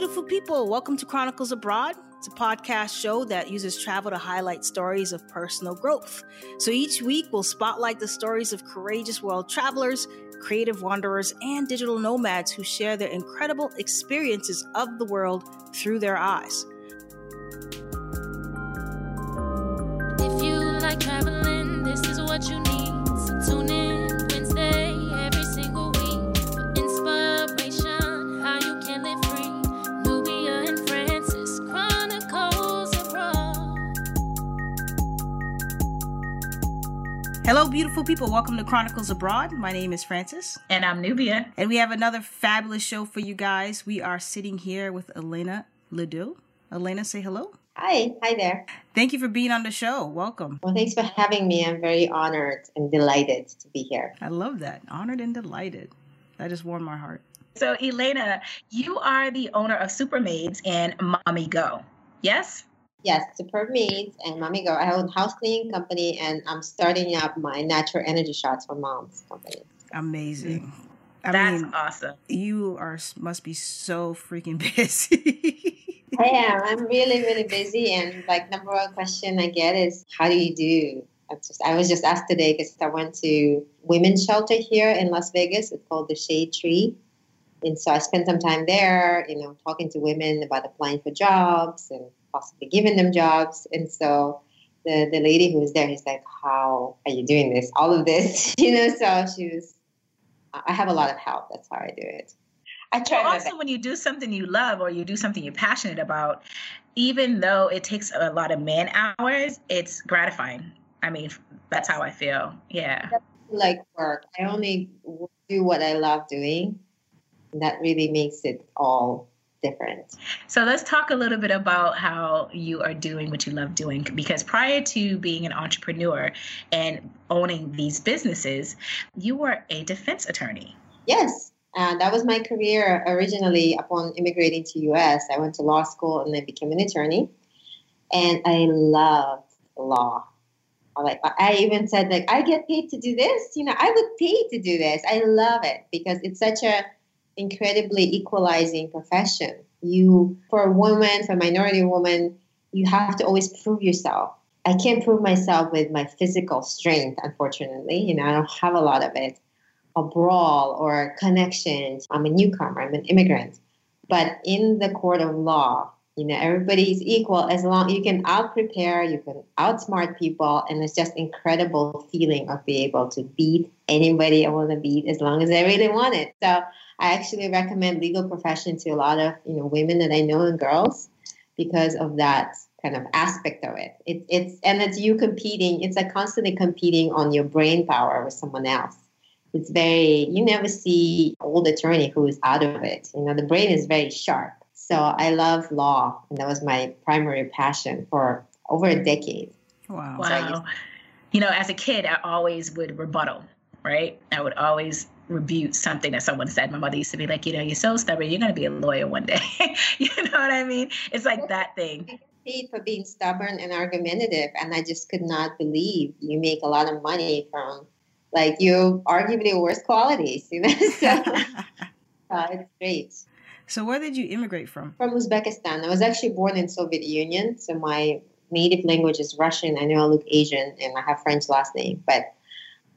beautiful people. Welcome to Chronicles Abroad. It's a podcast show that uses travel to highlight stories of personal growth. So each week, we'll spotlight the stories of courageous world travelers, creative wanderers, and digital nomads who share their incredible experiences of the world through their eyes. If you like traveling, Hello, beautiful people. Welcome to Chronicles Abroad. My name is Francis, And I'm Nubia. and we have another fabulous show for you guys. We are sitting here with Elena Ledoux. Elena, say hello. Hi, hi there. Thank you for being on the show. Welcome. Well, thanks for having me. I'm very honored and delighted to be here. I love that. Honored and delighted. That just warmed my heart. So, Elena, you are the owner of Supermaids and Mommy Go. Yes? Yes, Supermaids and Mommy Go. I own a house cleaning company and I'm starting up my natural energy shots for moms company. Amazing. Mm. I That's mean, awesome. you are must be so freaking busy. I am. I'm really, really busy. And like number one question I get is, how do you do? That's just, I was just asked today because I went to women's shelter here in Las Vegas. It's called the Shade Tree. And so I spent some time there, you know, talking to women about applying for jobs and possibly giving them jobs. And so the, the lady who was there, he's like, how are you doing this? All of this, you know, so she was, I have a lot of help. That's how I do it. I try Well, also, when you do something you love or you do something you're passionate about, even though it takes a lot of man hours, it's gratifying. I mean, that's how I feel. Yeah. like work. I only do what I love doing. That really makes it all different. So let's talk a little bit about how you are doing what you love doing. Because prior to being an entrepreneur and owning these businesses, you were a defense attorney. Yes, uh, that was my career originally upon immigrating to US. I went to law school and then became an attorney. And I loved law. Like I even said, like I get paid to do this. You know, I would pay to do this. I love it because it's such a incredibly equalizing profession. You, for a woman, for a minority woman, you have to always prove yourself. I can't prove myself with my physical strength, unfortunately. You know, I don't have a lot of it. A brawl or connections. I'm a newcomer. I'm an immigrant. But in the court of law, you know, everybody is equal as long you can out prepare, you can outsmart people, and it's just incredible feeling of being able to beat anybody I want to beat as long as I really want it. So I actually recommend legal profession to a lot of you know women that I know and girls because of that kind of aspect of it. it it's and it's you competing. It's like constantly competing on your brain power with someone else. It's very you never see old attorney who is out of it. You know the brain is very sharp. So I love law, and that was my primary passion for over a decade. Wow. So Wow. You know, as a kid, I always would rebuttal, right? I would always rebuke something that someone said. My mother used to be like, you know, you're so stubborn, you're going to be a lawyer one day. you know what I mean? It's like that thing. paid for being stubborn and argumentative, and I just could not believe you make a lot of money from like you arguably worst qualities. You know, so uh, it's great. so, where did you immigrate from? From Uzbekistan, I was actually born in Soviet Union, so my native language is Russian. I know I look Asian, and I have French last name, but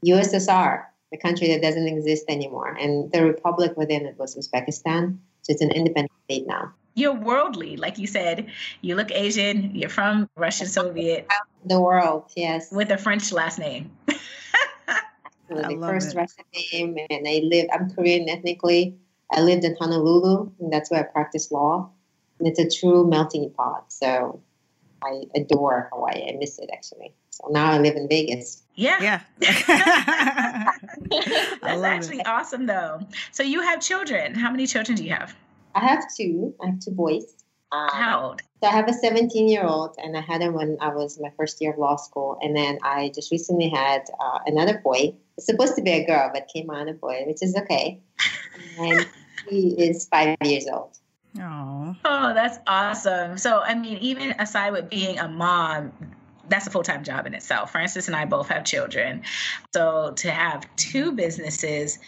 USSR, the country that doesn't exist anymore, and the republic within it was Uzbekistan. So it's an independent state now. You're worldly. Like you said, you look Asian, you're from Russian Soviet The world, yes. with a French last name. So I the first it. Russian name, and I lived. I'm Korean ethnically. I lived in Honolulu, and that's where I practice law. And it's a true melting pot. So I adore Hawaii. I miss it actually. So now I live in Vegas. Yeah. Yeah. That's actually it. awesome, though. So you have children. How many children do you have? I have two. I have two boys. Um, How old? So I have a 17 year old, and I had him when I was my first year of law school. And then I just recently had uh, another boy. It's supposed to be a girl, but came out a boy, which is okay. And he is five years old. Oh, Oh, that's awesome. So, I mean, even aside with being a mom, that's a full time job in itself. Francis and I both have children. So, to have two businesses,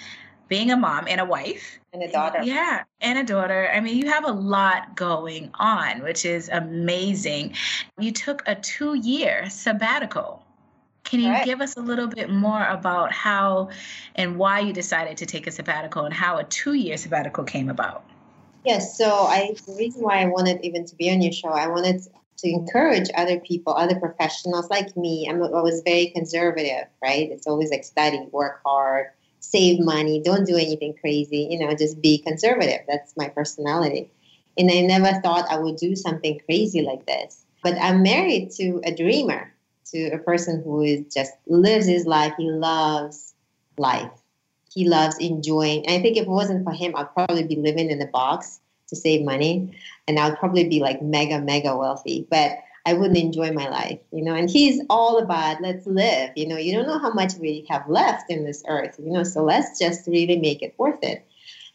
being a mom and a wife and a daughter. Yeah, and a daughter. I mean, you have a lot going on, which is amazing. You took a two year sabbatical. Can you Right. give us a little bit more about how and why you decided to take a sabbatical and how a two year sabbatical came about? Yes, so I the reason why I wanted even to be on your show, I wanted to encourage other people, other professionals like me. I'm, I was very conservative, right? It's always like study, work hard, save money, don't do anything crazy, you know, just be conservative. That's my personality. And I never thought I would do something crazy like this. But I'm married to a dreamer, to a person who is just lives his life. He loves life he loves enjoying. And I think if it wasn't for him, I'd probably be living in a box to save money, and I'd probably be like mega, mega wealthy. But I wouldn't enjoy my life, you know. And he's all about let's live. You know, you don't know how much we have left in this earth, you know. So let's just really make it worth it.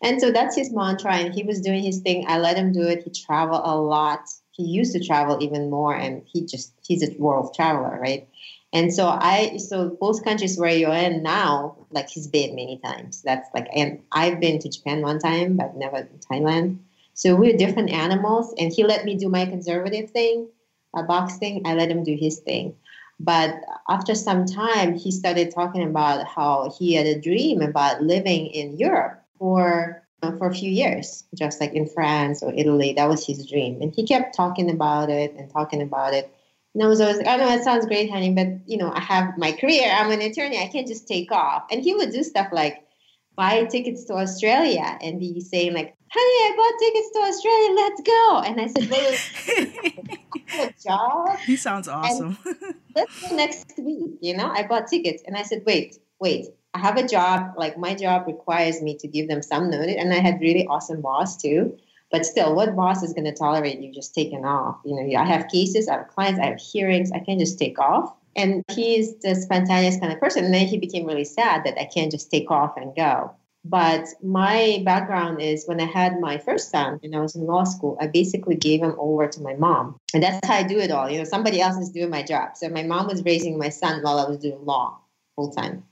And so that's his mantra, and he was doing his thing. I let him do it. He traveled a lot. He used to travel even more, and he just he's a world traveler, right? And so I, so both countries where you're in now, like he's been many times. That's like, and I've been to Japan one time, but never Thailand. So we're different animals, and he let me do my conservative thing, a box thing. I let him do his thing. But after some time, he started talking about how he had a dream about living in Europe for for a few years, just like in France or Italy. That was his dream, and he kept talking about it and talking about it. And I was always like, oh no, it sounds great, honey, but you know, I have my career. I'm an attorney. I can't just take off. And he would do stuff like buy tickets to Australia and be saying like, honey, I bought tickets to Australia. Let's go. And I said, wait, a job. he sounds awesome. Let's go next week. You know, I bought tickets and I said, wait, wait. I have a job. Like my job requires me to give them some notice, and I had really awesome boss too. But still, what boss is going to tolerate you just taking off? You know, I have cases, I have clients, I have hearings. I can't just take off. And he's the spontaneous kind of person. And then he became really sad that I can't just take off and go. But my background is when I had my first son and I was in law school, I basically gave him over to my mom. And that's how I do it all. You know, somebody else is doing my job. So my mom was raising my son while I was doing law full time,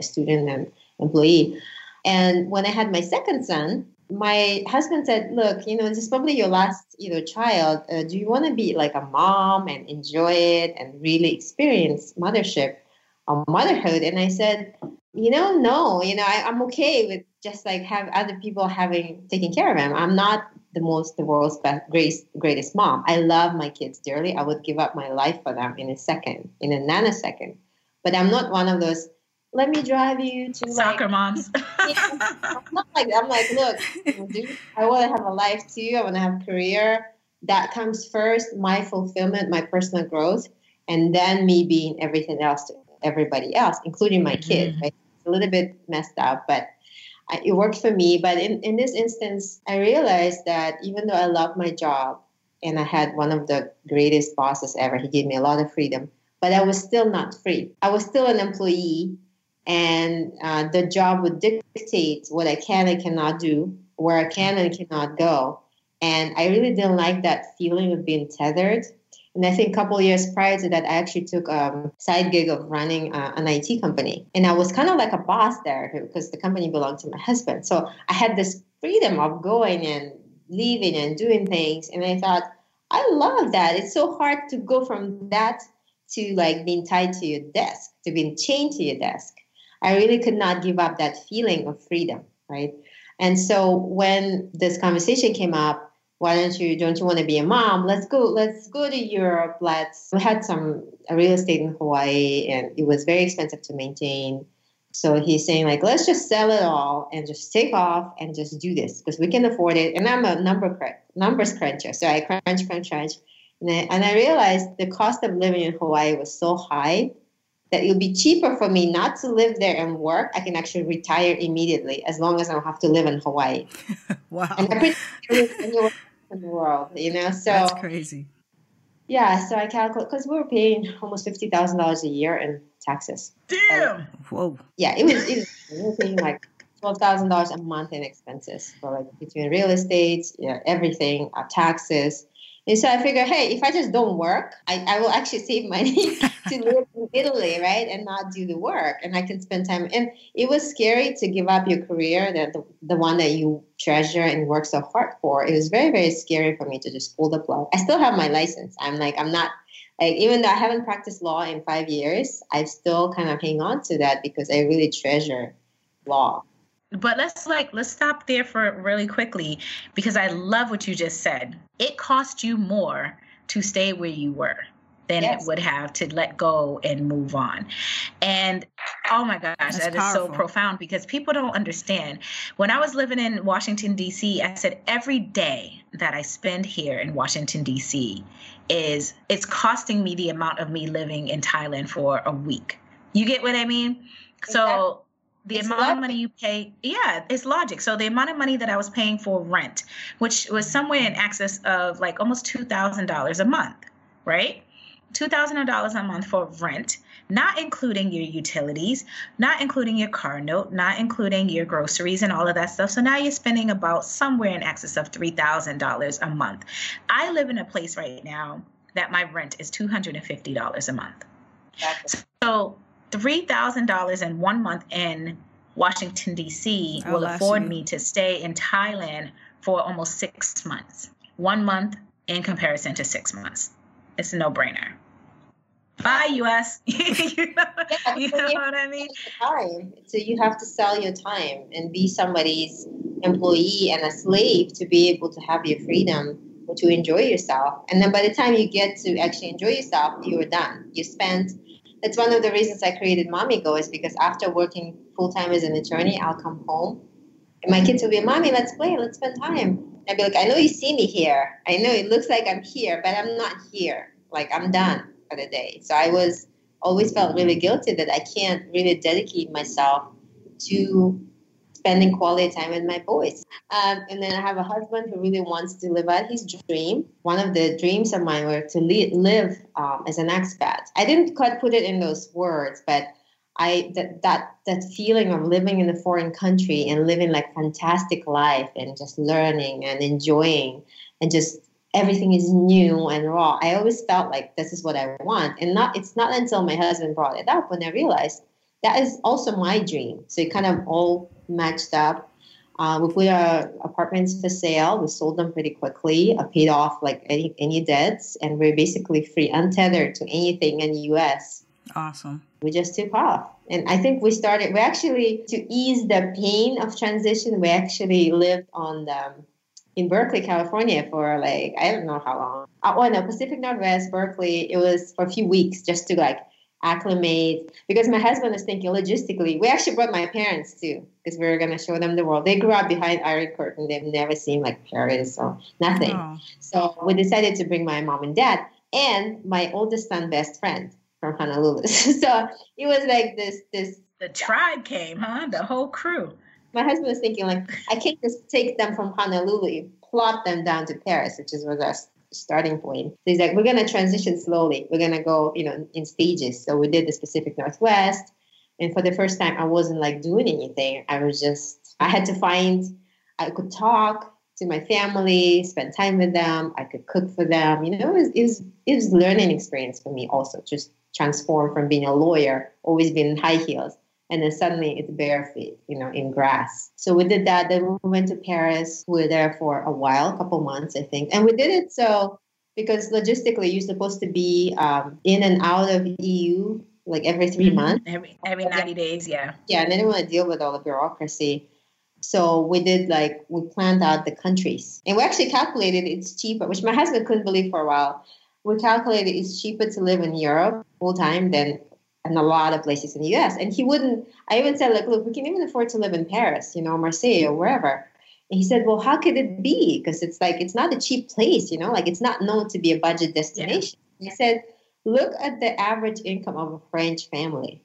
student and employee. And when I had my second son, my husband said, "Look, you know, this is probably your last, you know, child. Uh, do you want to be like a mom and enjoy it and really experience mothership or motherhood?" And I said, "You know, no. You know, I, I'm okay with just like have other people having taking care of him. I'm not the most the world's best, greatest, greatest mom. I love my kids dearly. I would give up my life for them in a second, in a nanosecond. But I'm not one of those." Let me drive you to like Soccer moms. I'm not like I'm like, look, dude, I want to have a life too. I want to have a career. That comes first, my fulfillment, my personal growth, and then me being everything else to everybody else, including my kids. Mhm. Right? It's a little bit messed up, but I, it worked for me. But in, in this instance, I realized that even though I love my job and I had one of the greatest bosses ever, he gave me a lot of freedom, but I was still not free. I was still an employee and uh, the job would dictate what I can and cannot do, where I can and cannot go. And I really didn't like that feeling of being tethered. And I think a couple years prior to that, I actually took a side gig of running uh, an IT company. And I was kind of like a boss there because the company belonged to my husband. So I had this freedom of going and leaving and doing things. And I thought, I love that. It's so hard to go from that to like being tied to your desk, to being chained to your desk. I really could not give up that feeling of freedom, right? And so when this conversation came up, why don't you don't you want to be a mom? Let's go. Let's go to Europe. Let's. We had some real estate in Hawaii, and it was very expensive to maintain. So he's saying like, let's just sell it all and just take off and just do this because we can afford it. And I'm a number numbers cruncher, so I crunch, crunch, crunch, and I, and I realized the cost of living in Hawaii was so high that it'll be cheaper for me not to live there and work. I can actually retire immediately as long as I don't have to live in Hawaii. wow. And I pretty anywhere in the world, you know. So That's crazy. yeah, so I calculate because we were paying almost fifty thousand dollars a year in taxes. Damn. Whoa. Yeah, it was. It was we were paying like twelve thousand dollars a month in expenses for like between real estate, yeah, everything, uh, taxes. And so I figure, hey, if I just don't work, I, I will actually save money to live in Italy, right? And not do the work. And I can spend time. And it was scary to give up your career, that the, the one that you treasure and work so hard for. It was very, very scary for me to just pull the plug. I still have my license. I'm like, I'm not like even though I haven't practiced law in five years, I still kind of hang on to that because I really treasure law but let's like let's stop there for really quickly because i love what you just said. It cost you more to stay where you were than yes. it would have to let go and move on. And oh my gosh That's that powerful. is so profound because people don't understand. When i was living in washington d.c i said every day that i spend here in washington d.c is it's costing me the amount of me living in thailand for a week. You get what i mean? So the it's amount logic. of money you pay yeah it's logic. So the amount of money that i was paying for rent which was somewhere in excess of like almost $2000 a month right? $2000 a month for rent not including your utilities not including your car note not including your groceries and all of that stuff. So now you're spending about somewhere in excess of $3000 a month. I live in a place right now that my rent is $250 a month. So $3,000 in one month in Washington, D.C. Oh, will afford me to stay in Thailand for almost six months. One month in comparison to six months. It's a no brainer. Bye, US. you know, yeah, you know what I mean? Time. So you have to sell your time and be somebody's employee and a slave to be able to have your freedom or to enjoy yourself. And then by the time you get to actually enjoy yourself, you are done. You spent that's one of the reasons I created Mommy Go is because after working full time as an attorney, I'll come home and my kids will be, Mommy, let's play, let's spend time. I'd be like, I know you see me here. I know it looks like I'm here, but I'm not here. Like I'm done for the day. So I was always felt really guilty that I can't really dedicate myself to spending quality time with my boys. Um, and then I have a husband who really wants to live out his dream. One of the dreams of mine were to li- live um, as an expat. I didn't quite put it in those words, but I that that that feeling of living in a foreign country and living like fantastic life and just learning and enjoying and just everything is new and raw. I always felt like this is what I want. And not it's not until my husband brought it up when I realized that is also my dream. So it kind of all matched up. Uh, we put our apartments for sale. We sold them pretty quickly. I paid off like any, any debts, and we're basically free, untethered to anything in the U.S. Awesome. We just took off, and I think we started. We actually to ease the pain of transition. We actually lived on the in Berkeley, California for like I don't know how long. Uh, oh no, Pacific Northwest, Berkeley. It was for a few weeks just to like acclimate because my husband is thinking logistically. We actually brought my parents too because we were going to show them the world. They grew up behind iron curtain they've never seen like paris or nothing. Oh. so we decided to bring my mom and dad and my oldest son best friend from honolulu. So it was like this this the tribe came huh? The whole crew. My husband was thinking like i can't just take them from honolulu plot them down to paris which is was our starting point. So he's like, we're going to transition slowly. We're going to go, you know, in stages. So we did the Pacific Northwest. And for the first time, I wasn't like doing anything. I was just, I had to find, I could talk to my family, spend time with them. I could cook for them. You know, it was, it was, it was learning experience for me also, just transform from being a lawyer, always being in high heels, and then suddenly it's bare feet, you know, in grass. So we did that. Then we went to Paris. We were there for a while, a couple months, I think, and we did it so because logistically you're supposed to be um, in and out of EU like every 3 mm-hmm. months. Every every ninety days, yeah. Yeah, and then didn't want to deal with all the bureaucracy. So we did like we planned out the countries, and we actually calculated it's cheaper, which my husband couldn't believe for a while. We calculated it's cheaper to live in Europe full time than and a lot of places in the US. And he wouldn't, I even said, like, look, we can even afford to live in Paris, you know, Marseille or wherever. And he said, well, how could it be? Because it's like, it's not a cheap place, you know, like it's not known to be a budget destination. Yeah. He said, look at the average income of a French family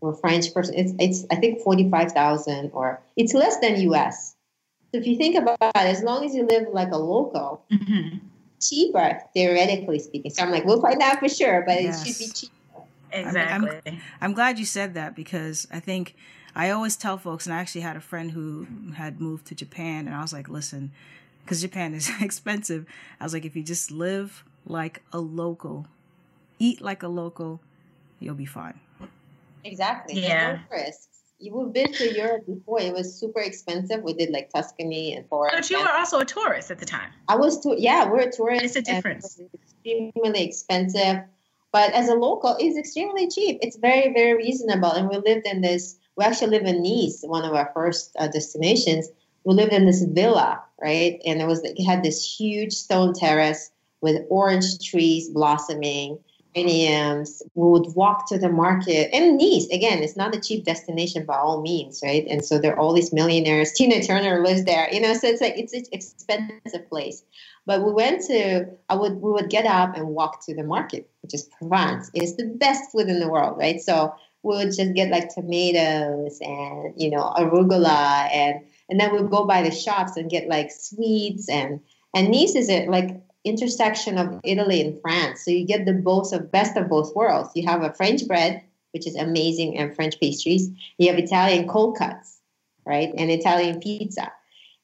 or French person. It's, it's I think, 45,000 or it's less than US. So if you think about it, as long as you live like a local, mm-hmm. cheaper, theoretically speaking. So I'm like, we'll find out for sure, but yes. it should be cheap Exactly. I'm, I'm, I'm glad you said that because I think I always tell folks, and I actually had a friend who had moved to Japan, and I was like, listen, because Japan is expensive. I was like, if you just live like a local, eat like a local, you'll be fine. Exactly. Yeah. No risks. We've been to Europe before. It was super expensive. We did like Tuscany and Florence. But you were also a tourist at the time. I was to yeah, we're a tourist. It's a and it difference. was extremely expensive, but as a local, it's extremely cheap. It's very very reasonable, and we lived in this. We actually live in Nice, one of our first uh, destinations. We lived in this villa, right, and it was it had this huge stone terrace with orange trees blossoming. Geraniums. We would walk to the market. And Nice, again, it's not a cheap destination by all means, right? And so there are all these millionaires. Tina Turner lives there, you know, so it's like it's an expensive place. But we went to I would we would get up and walk to the market, which is Provence. It's the best food in the world, right? So we would just get like tomatoes and you know arugula and and then we'd go by the shops and get like sweets and and Nice is it like intersection of Italy and France. So you get the both of best of both worlds. You have a French bread, which is amazing, and French pastries. You have Italian cold cuts, right, and Italian pizza,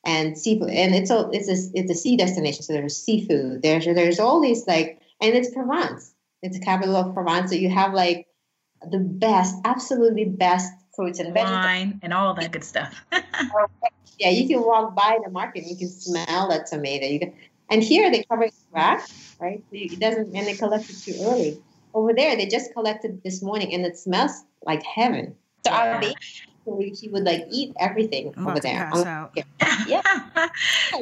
and seafood. And it's a it's a it's a sea destination, so there's seafood. There's there's all these like, and it's Provence. It's the capital of Provence. So you have like the best, absolutely best fruits and vegetables. Wine and all that good stuff. Oh, yeah, you can walk by the market, and you can smell that tomato. You can, and here they cover it rack, right? It doesn't, and they collect it too early. Over there, they just collected this morning, and it smells like heaven. So our baby, he would like eat everything I'm over there. pass out. Yeah. Um,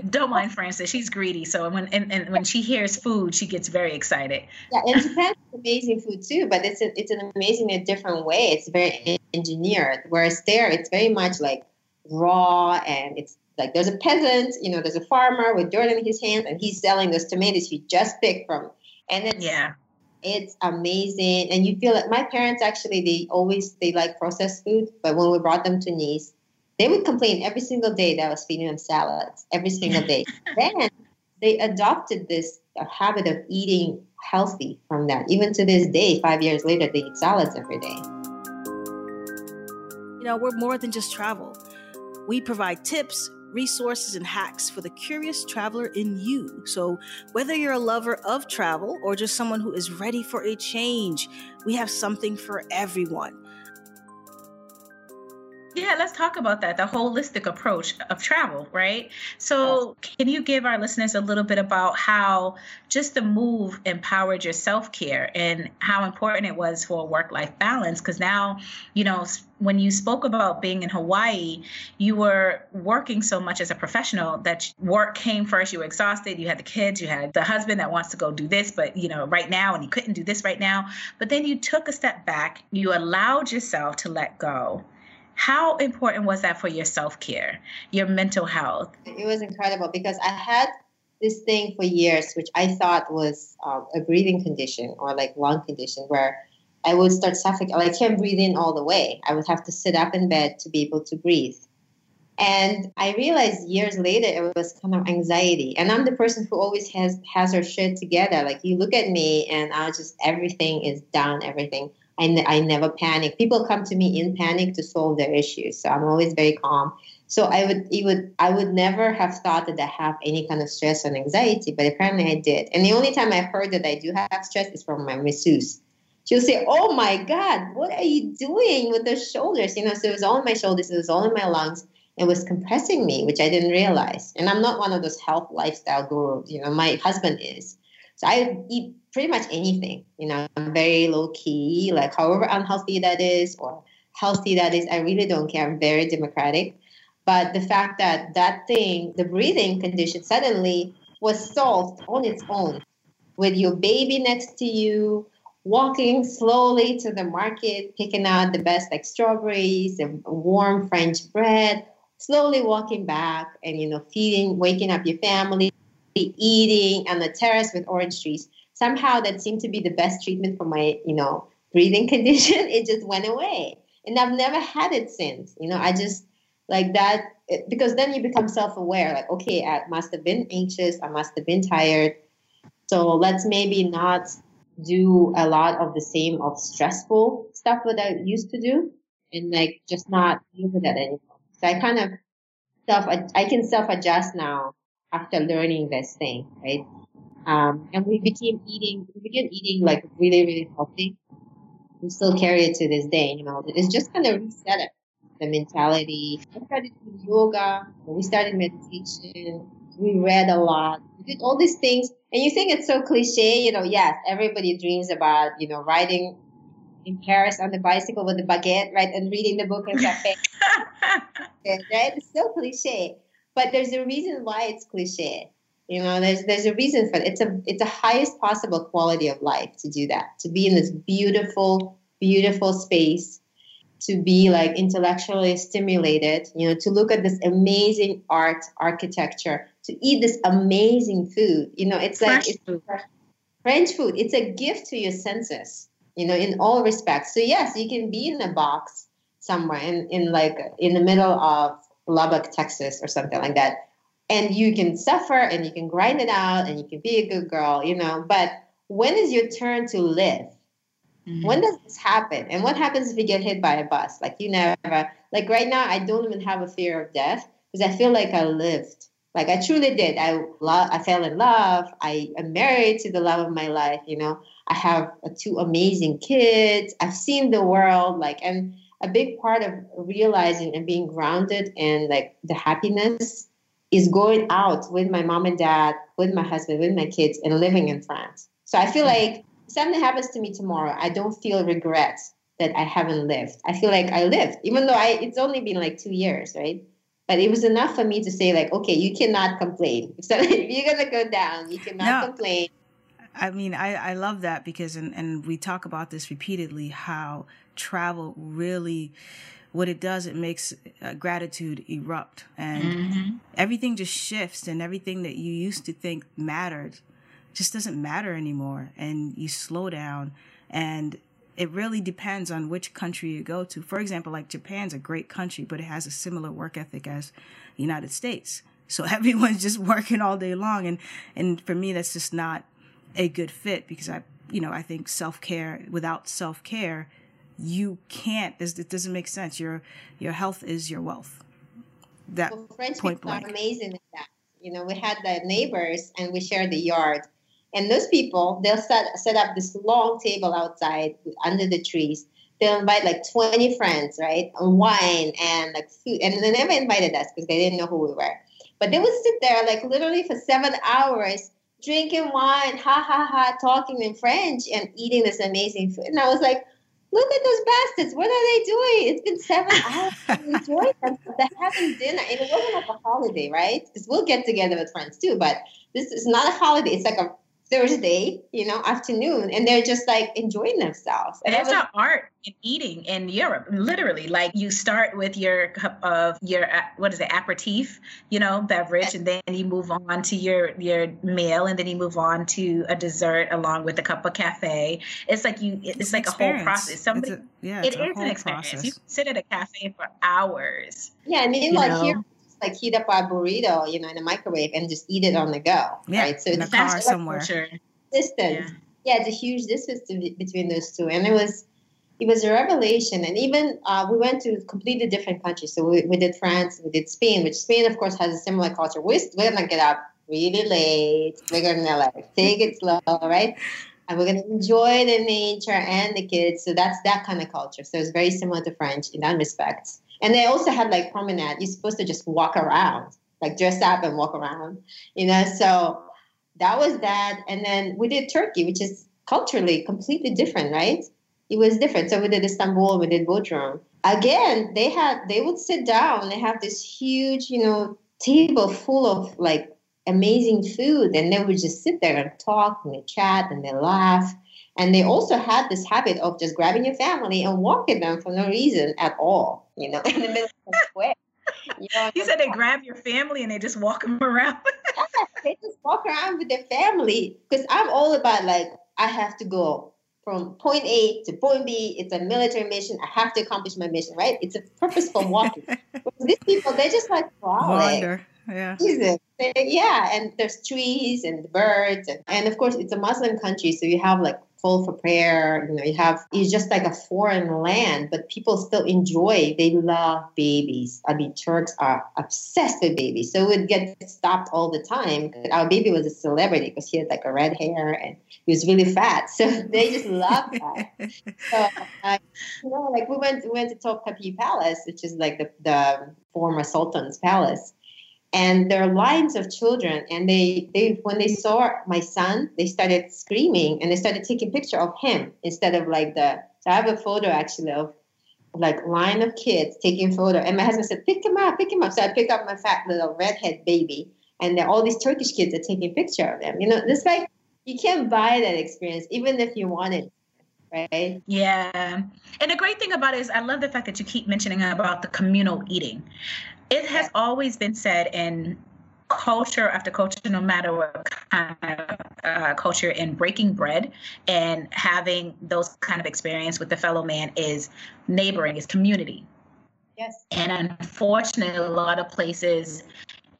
Don't mind Frances. She's greedy. So when and, and when she hears food, she gets very excited. Yeah, and Japan is amazing food too, but it's a, it's an amazing in a different way. It's very engineered, whereas there it's very much like raw and it's like there's a peasant, you know, there's a farmer with dirt in his hands, and he's selling those tomatoes he just picked from, and it's Yeah. It's amazing. And you feel like my parents actually they always they like processed food, but when we brought them to Nice, they would complain every single day that I was feeding them salads every single day. then they adopted this habit of eating healthy from that. Even to this day, five years later, they eat salads every day. You know, we're more than just travel. We provide tips, resources, and hacks for the curious traveler in you. So, whether you're a lover of travel or just someone who is ready for a change, we have something for everyone. Yeah, let's talk about that the holistic approach of travel, right? So, can you give our listeners a little bit about how just the move empowered your self care and how important it was for work life balance? Because now, you know, when you spoke about being in Hawaii, you were working so much as a professional that work came first. You were exhausted. You had the kids, you had the husband that wants to go do this, but, you know, right now, and you couldn't do this right now. But then you took a step back, you allowed yourself to let go. How important was that for your self care, your mental health? It was incredible because I had this thing for years, which I thought was um, a breathing condition or like lung condition, where I would start suffocating. I can't breathe in all the way. I would have to sit up in bed to be able to breathe. And I realized years later it was kind of anxiety. And I'm the person who always has has her shit together. Like you look at me and I just everything is down, everything. I, I never panic. People come to me in panic to solve their issues. So I'm always very calm. So I would, it would, I would never have thought that I have any kind of stress and anxiety, but apparently I did. And the only time I heard that I do have stress is from my masseuse. She'll say, "Oh my God, what are you doing with the shoulders?" You know, so it was all in my shoulders, it was all in my lungs. It was compressing me, which I didn't realize. And I'm not one of those health lifestyle gurus. You know, my husband is. So I eat pretty much anything. You know, I'm very low key. Like however unhealthy that is or healthy that is, I really don't care. I'm very democratic. But the fact that that thing, the breathing condition, suddenly was solved on its own with your baby next to you, walking slowly to the market, picking out the best like strawberries and warm French bread, slowly walking back and you know feeding, waking up your family, eating on the terrace with orange trees. Somehow that seemed to be the best treatment for my you know breathing condition. It just went away, and I've never had it since. You know, I just like that it- because then you become self-aware. Like, okay, I must have been anxious. I must have been tired. So let's maybe not do a lot of the same of stressful stuff that I used to do and like just not with that anymore. So I kind of self I can self adjust now after learning this thing, right? Um, and we became eating, we began eating like really, really healthy. We still carry it to this day, you know. It's just kind of reset it, the mentality. We started doing yoga. We started meditation. We read a lot. We did all these things. And you think it's so cliche, you know, yes, everybody dreams about, you know, riding in Paris on the bicycle with the baguette, right? And reading the book in cafe. right? It's so cliche. But there's a reason why it's cliche. You know, there's there's a reason for it. It's a it's the highest possible quality of life to do that. To be in this beautiful, beautiful space, to be like intellectually stimulated, you know, to look at this amazing art, architecture, to eat this amazing food. You know, it's like it's food. French food. It's a gift to your senses, you know, in all respects. So yes, you can be in a box somewhere in, in like in the middle of Lubbock, Texas or something like that and you can suffer and you can grind it out and you can be a good girl, you know. But when is your turn to live? Mm-hmm. When does this happen? And what happens if you get hit by a bus? Like you never, like right now, I don't even have a fear of death because I feel like I lived. Like I truly did. I love. I fell in love. I am married to the love of my life. You know, I have two amazing kids. I've seen the world. Like, and a big part of realizing and being grounded in like the happiness is going out with my mom and dad, with my husband, with my kids, and living in France. So I feel hmm. like something happens to me tomorrow, I don't feel regret that I haven't lived. I feel like I lived, even though I it's only been like two years, right? But it was enough for me to say, like, okay, you cannot complain. So if you're gonna go down, you cannot no. complain. I mean, I, I love that because, and, and we talk about this repeatedly, how travel really what it does, it makes uh, gratitude erupt and mm-hmm. everything just shifts and everything that you used to think mattered just doesn't matter anymore. And you slow down and it really depends on which country you go to. For example, like Japan's a great country, but it has a similar work ethic as the United States. So everyone's just working all day long. And, and for me, that's just not a good fit because I, you know, I think self care without self care you can't. It doesn't make sense. Your your health is your wealth. That well, French point people blank. are amazing at that. You know, we had the neighbors and we shared the yard. And those people, they'll set set up this long table outside under the trees. They'll invite like 20 friends, right? And wine and like food. And they never invited us because they didn't know who we were. But they would sit there like literally for seven hours drinking wine, ha ha ha, talking in French and eating this amazing food. And I was like, look at those bastards. What are they doing? It's been seven hours. Enjoy them. They're having dinner. And it wasn't like a holiday, right? Because we'll get together with friends too. But this is not a holiday. It's like a Thursday, you know, afternoon, and they're just like enjoying themselves. And There's was, an art in eating in Europe, literally. Like you start with your cup of your uh, what is it, aperitif, you know, beverage, and then you move on to your your meal, and then you move on to a dessert along with a cup of cafe. It's like you, it's, it's like a whole process. Somebody, a, yeah, it is an experience. Process. You sit at a cafe for hours. Yeah, and then like know? here like heat up a burrito, you know, in a microwave and just eat it on the go. Yeah, right. So in a car somewhere. Distance. Yeah. yeah, it's a huge distance between those two, and it was it was a revelation. And even uh, we went to completely different countries. So we, we did France, we did Spain, which Spain, of course, has a similar culture. We're, we're gonna get up really late. We're gonna like take it slow, right? And we're gonna enjoy the nature and the kids. So that's that kind of culture. So it's very similar to French in that respect. And they also had like promenade. You're supposed to just walk around, like dress up and walk around, you know. So that was that. And then we did Turkey, which is culturally completely different, right? It was different. So we did Istanbul, we did Bodrum. Again, they had they would sit down. They have this huge, you know, table full of like amazing food, and they would just sit there and talk and they chat and they laugh. And they also had this habit of just grabbing your family and walking them for no reason at all, you know, in the middle of the square. You, know, you said they grab your family and they just walk them around. yeah, they just walk around with their family because I'm all about like I have to go from point A to point B. It's a military mission. I have to accomplish my mission, right? It's a purposeful walking. these people, they just like wander. Yeah. Jesus. Yeah, and there's trees and birds, and, and of course it's a Muslim country, so you have like call for prayer. You know, you have it's just like a foreign land, but people still enjoy. They love babies. I mean, Turks are obsessed with babies, so we'd get stopped all the time. Our baby was a celebrity because he had like a red hair and he was really fat, so they just loved that. so, uh, you know, like we went we went to Topkapi Palace, which is like the the former Sultan's palace and there are lines of children and they they when they saw my son they started screaming and they started taking picture of him instead of like the so i have a photo actually of like line of kids taking photo and my husband said pick him up pick him up so i picked up my fat little redhead baby and all these turkish kids are taking picture of them you know it's like you can't buy that experience even if you wanted right? Yeah. And the great thing about it is I love the fact that you keep mentioning about the communal eating. It has always been said in culture after culture, no matter what kind of uh, culture, in breaking bread and having those kind of experience with the fellow man is neighboring, is community. Yes. And unfortunately, a lot of places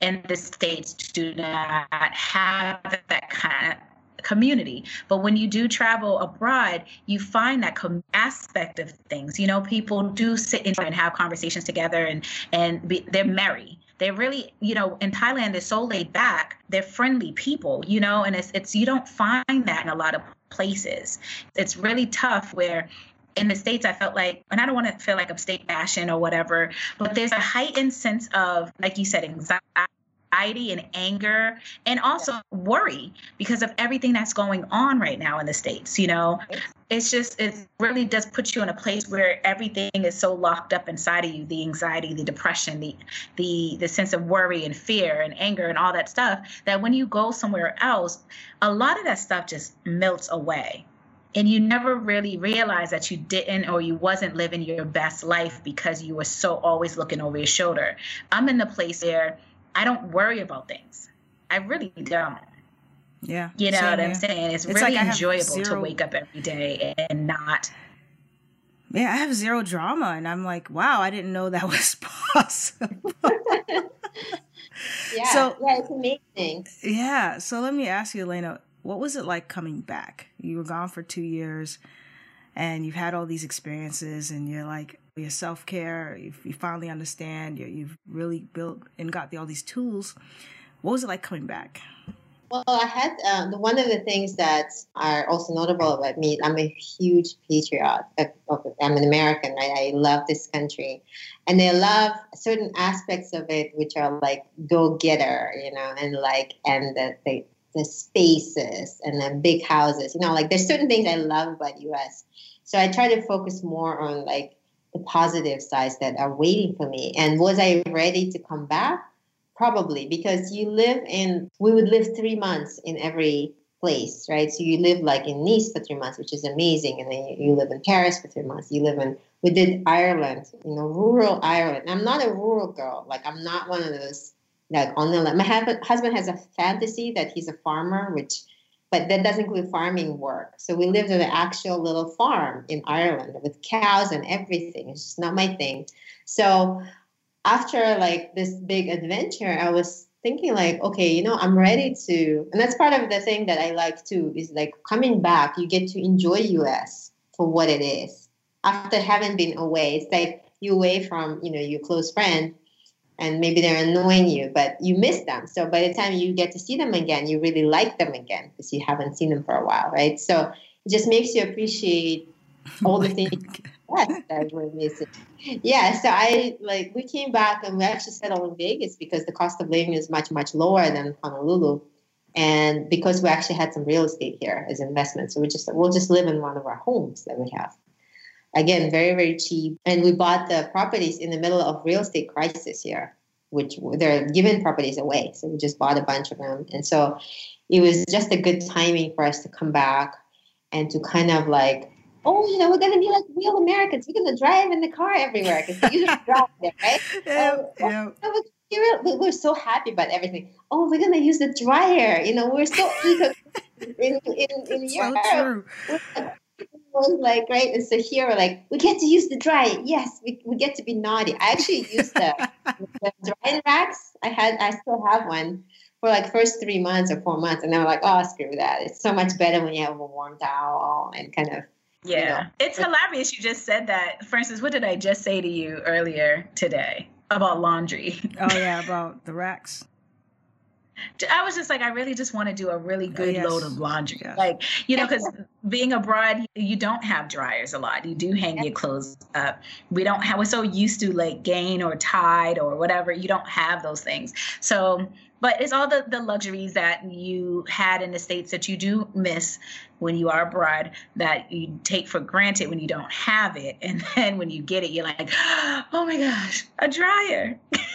in the states do not have that kind of community. But when you do travel abroad, you find that com- aspect of things. You know, people do sit and have conversations together, and and be, they're merry. They're really, you know, in Thailand, they're so laid back. They're friendly people, you know, and it's it's you don't find that in a lot of places. It's really tough where in the states i felt like and i don't want to feel like i'm state bashing or whatever but there's a heightened sense of like you said anxiety anxiety and anger and also yeah. worry because of everything that's going on right now in the states you know? It's just it really does put you in a place where everything is so locked up inside of you the anxiety the depression the the the sense of worry and fear and anger and all that stuff that when you go somewhere else a lot of that stuff just melts away. And you never really realize that you didn't or you wasn't living your best life because you were so always looking over your shoulder. I'm in the place where I don't worry about things. I really don't. Yeah. You know what I'm saying? It's, it's really like enjoyable zero... to wake up every day and not. Yeah, I have zero drama, and I'm like, wow, I didn't know that was possible. yeah, so, yeah, it's amazing. Yeah, so let me ask you, Elena, what was it like coming back? You were gone for two years, and you've had all these experiences, and you're like, your self care, you, finally understand, you, you've really built and got the, all these tools. What was it like coming back? Well, I had um, one of the things that are also notable about me. I'm a huge patriot. I'm an American, right? I love this country, and I love certain aspects of it, which are like go getter, you know, and like and the, the the spaces and the big houses, you know, like there's certain things I love about the U.S. So I try to focus more on like the positive sides that are waiting for me. And was I ready to come back? Probably, because you live in, we would live three months in every place, right? So you live like in Nice for three months, which is amazing. And then you live in Paris for three months. You live in, we did Ireland, you know, rural Ireland. I'm not a rural girl. Like, I'm not one of those, like, on the. My husband has a fantasy that he's a farmer, which but that doesn't include farming work. So we lived in an actual little farm in Ireland with cows and everything. It's just not my thing. So after like this big adventure, I was thinking like, okay, you know, I'm ready to, and that's part of the thing that I like too is like coming back. You get to enjoy US for what it is after having been away. It's like you away from you know your close friend and maybe they're annoying you, but you miss them. So by the time you get to see them again, you really like them again because you haven't seen them for a while, right? So it just makes you appreciate all the things that were missing. Yeah, so I like we came back and we actually settled in Vegas because the cost of living is much much lower than Honolulu, and because we actually had some real estate here as investment, so we just we'll just live in one of our homes that we have again very very cheap and we bought the properties in the middle of real estate crisis here which they're giving properties away so we just bought a bunch of them and so it was just a good timing for us to come back and to kind of like oh you know we're going to be like real americans we're going to drive in the car everywhere because you just drive there right yeah, um, oh, yeah. Oh, we're so happy about everything. Oh, we're gonna use the dryer. You know, we're so eager in in, in Europe. So true was like, right? And so here we're like, we get to use the dry. Yes, we, we get to be naughty. I actually used the, the drying racks. I had, I still have one for like first three months or four months, and I'm like, oh, screw that. It's so much better when you have a warm towel and kind of. Yeah, you know. it's hilarious. You just said that. For instance, what did I just say to you earlier today about laundry? Oh yeah, about the racks. I was just like, I really just want to do a really uh, good yes. load of laundry. Yes. Like, you know, because being abroad, you don't have dryers a lot. You do hang your clothes up. We don't have, we're so used to like Gain or Tide or whatever. You don't have those things. So, but it's all the, the luxuries that you had in the States that you do miss when you are abroad that you take for granted when you don't have it. And then when you get it, you're like, oh my gosh, a dryer.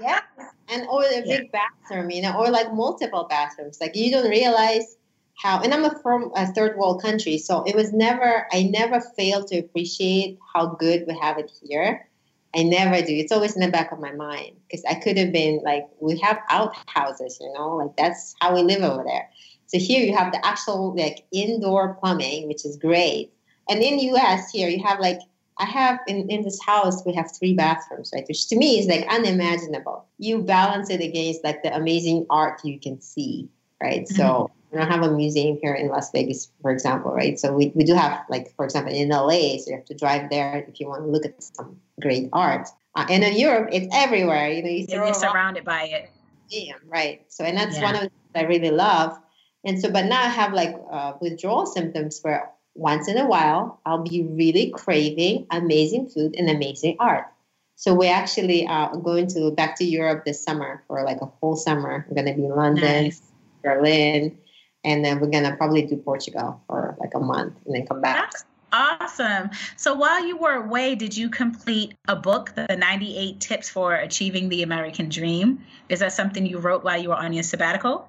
yeah. And or a big yeah. bathroom you know or like multiple bathrooms. Like you don't realize how and i'm a from a third world country so it was never i never failed to appreciate how good we have it here. I never do. It's always in the back of my mind because i could have been like we have outhouses you know like that's how we live over there. So here you have the actual like indoor plumbing which is great. And in us here you have like I have in, in this house, we have three bathrooms, right? Which to me is like unimaginable. You balance it against like the amazing art you can see, right? Mm-hmm. So we don't have a museum here in Las Vegas, for example, right? So we, we do have like, for example, in LA, so you have to drive there if you want to look at some great art. Uh, and in Europe, it's everywhere. You know, you you're surrounded by it. Yeah, right. So, and that's yeah. one of the things I really love. And so, but now I have like uh, withdrawal symptoms where once in a while, I'll be really craving amazing food and amazing art. So we actually are uh, going to back to Europe this summer for like a whole summer. We're going to be in London, nice. Berlin, and then we're going to probably do Portugal for like a month and then come back. That's awesome. So while you were away, did you complete a book, The 98 Tips for Achieving the American Dream? Is that something you wrote while you were on your sabbatical?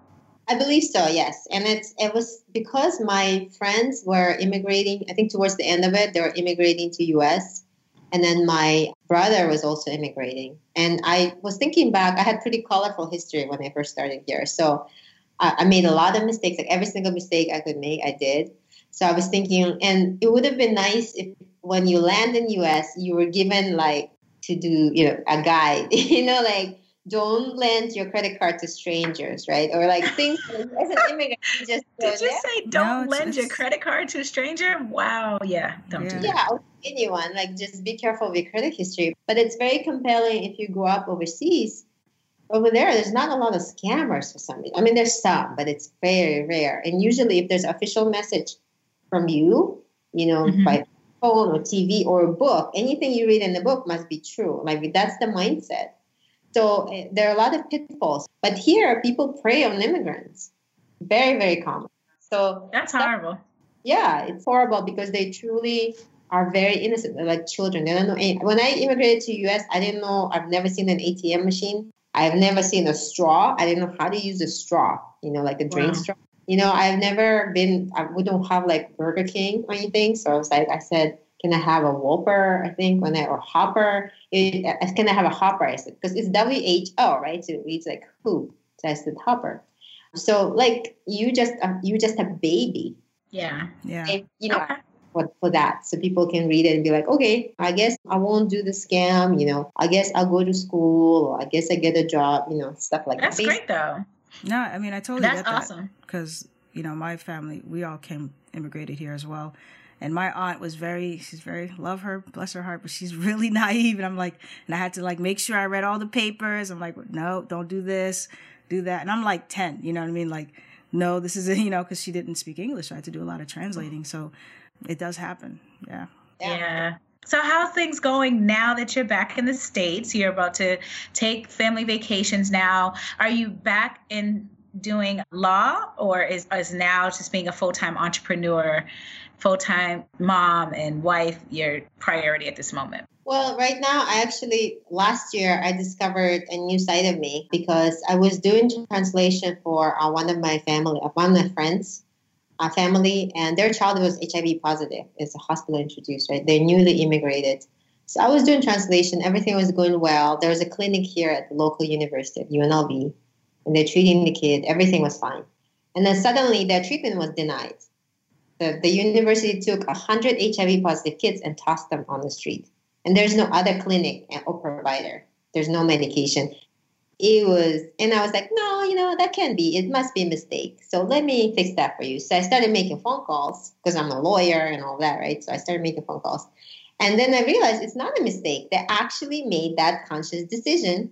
I believe so, yes. And it's it was because my friends were immigrating. I think towards the end of it, they were immigrating to U.S. And then my brother was also immigrating. And I was thinking back, I had pretty colorful history when I first started here. So I, I made a lot of mistakes. Like every single mistake I could make, I did. So I was thinking, and it would have been nice if when you land in U.S., you were given like to do, you know, a guide. you know, like don't lend your credit card to strangers, right? Or like things as an immigrant, you just did you say don't no, lend your credit card to a stranger? Wow, yeah, don't yeah. do that. Yeah, anyone. Like just be careful with your credit history. But it's very compelling if you go up overseas. Over there, there's not a lot of scammers for some reason. I mean, there's some, but it's very rare. And usually, if there's official message from you, you know, mm-hmm. by phone or TV or a book, anything you read in the book must be true. Like that's the mindset so uh, there are a lot of pitfalls. But here, people prey on immigrants. Very, very common. So that's horrible. That, yeah, it's horrible because they truly are very innocent, They're like children. They don't know. Any, when I immigrated to US, I didn't know. I've never seen an ATM machine. I've never seen a straw. I didn't know how to use a straw. You know, like a drink wow. straw. You know, I've never been. I, we don't have like Burger King or anything. So I was like, I said, can I have a Whopper? I think when I or Hopper. It, can I have a Hopper? I said because it's W H O, right? So it's like who? So I said Hopper. So like you just uh, you just a baby. Yeah, yeah. And, you know. Okay. For, for that so people can read it and be like okay i guess i won't do the scam you know i guess i'll go to school or i guess i get a job you know stuff like that's that that's great though no i mean i totally that's get that awesome because you know my family we all came immigrated here as well and my aunt was very, she's very, love her, bless her heart, but she's really naive. And I'm like, and I had to like make sure I read all the papers. I'm like, no, don't do this, do that. And I'm like 10, you know what I mean? Like, no, this is, you know, because she didn't speak English. So I had to do a lot of translating. So it does happen. Yeah. Yeah. So how are things going now that you're back in the States? You're about to take family vacations now. Are you back in doing law or is, is now just being a full-time entrepreneur full time mom and wife your priority at this moment? Well, right now, I actually, last year, I discovered a new side of me because I was doing translation for uh, one of my family, uh, one of my friends, a family, and their child was HIV positive. It's a hospital introduced, right? They're newly immigrated. So I was doing translation. Everything was going well. There was a clinic here at the local university at UNLV, and they're treating the kid. Everything was fine. And then suddenly, their treatment was denied The, the university took 100 HIV positive kids and tossed them on the street. And there's no other clinic or provider. There's no medication. It was, and I was like, no, you know, that can't be. It must be a mistake. So let me fix that for you. So I started making phone calls because I'm a lawyer and all that, right? So I started making phone calls. And then I realized it's not a mistake. They actually made that conscious decision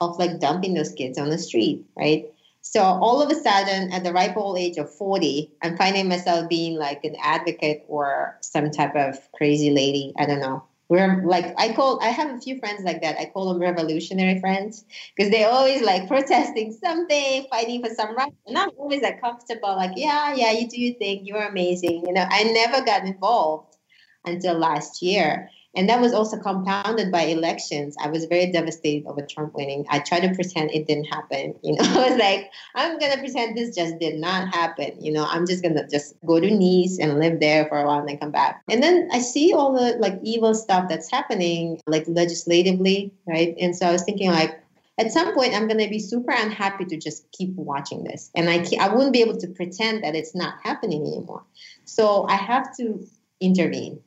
of like dumping those kids on the street, right? So all of a sudden, at the ripe old age of 40, I'm finding myself being like an advocate or some type of crazy lady. I don't know. We're like, I call, I have a few friends like that. I call them revolutionary friends because they're always like protesting something, fighting for some right. And I'm always like comfortable, like, yeah, yeah, you do your thing. You're amazing. You know, I never got involved until last year. And that was also compounded by elections. I was very devastated over Trump winning. I tried to pretend it didn't happen. You know, I was like, I'm gonna pretend this just did not happen. You know, I'm just gonna just go to Nice and live there for a while and then come back. And then I see all the like evil stuff that's happening, like legislatively, right? And so I was thinking like, at some point i'm going to be super unhappy to just keep watching this and i i wouldn't be able to pretend that it's not happening anymore so i have to intervene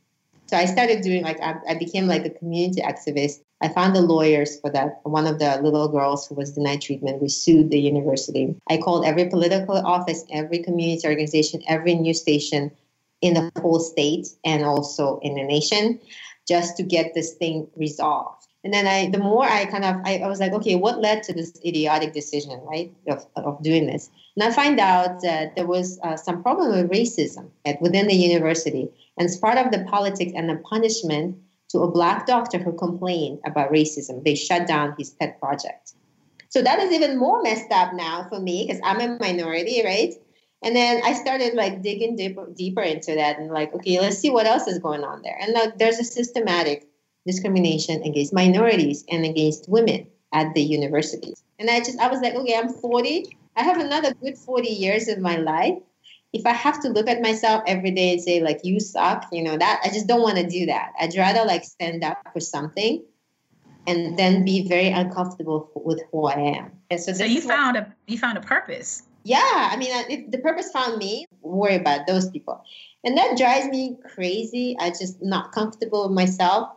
so I started doing like I, I, became like a community activist. I found the lawyers for that. One of the little girls who was denied treatment, we sued the university. I called every political office, every community organization, every news station in the whole state and also in the nation, just to get this thing resolved. And then I, the more I kind of, I, I was like, okay, what led to this idiotic decision, right, of, of doing this? And I find out that there was uh, some problem with racism at, within the university. And as part of the politics and the punishment to a black doctor who complained about racism, they shut down his pet project. So that is even more messed up now for me because I'm a minority, right? And then I started like digging deeper, deeper into that and like, okay, let's see what else is going on there. And like, there's a systematic discrimination against minorities and against women at the universities. And I just, I was like, okay, I'm 40. I have another good 40 years of my life if I have to look at myself every day and say like you suck, you know that I just don't want to do that. I'd rather like stand up for something and then be very uncomfortable with who I am. And so, so you found a you found a purpose. Yeah, I mean, if the purpose found me, worry about those people, and that drives me crazy. I just not comfortable with myself